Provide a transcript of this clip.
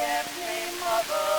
forget me, mother.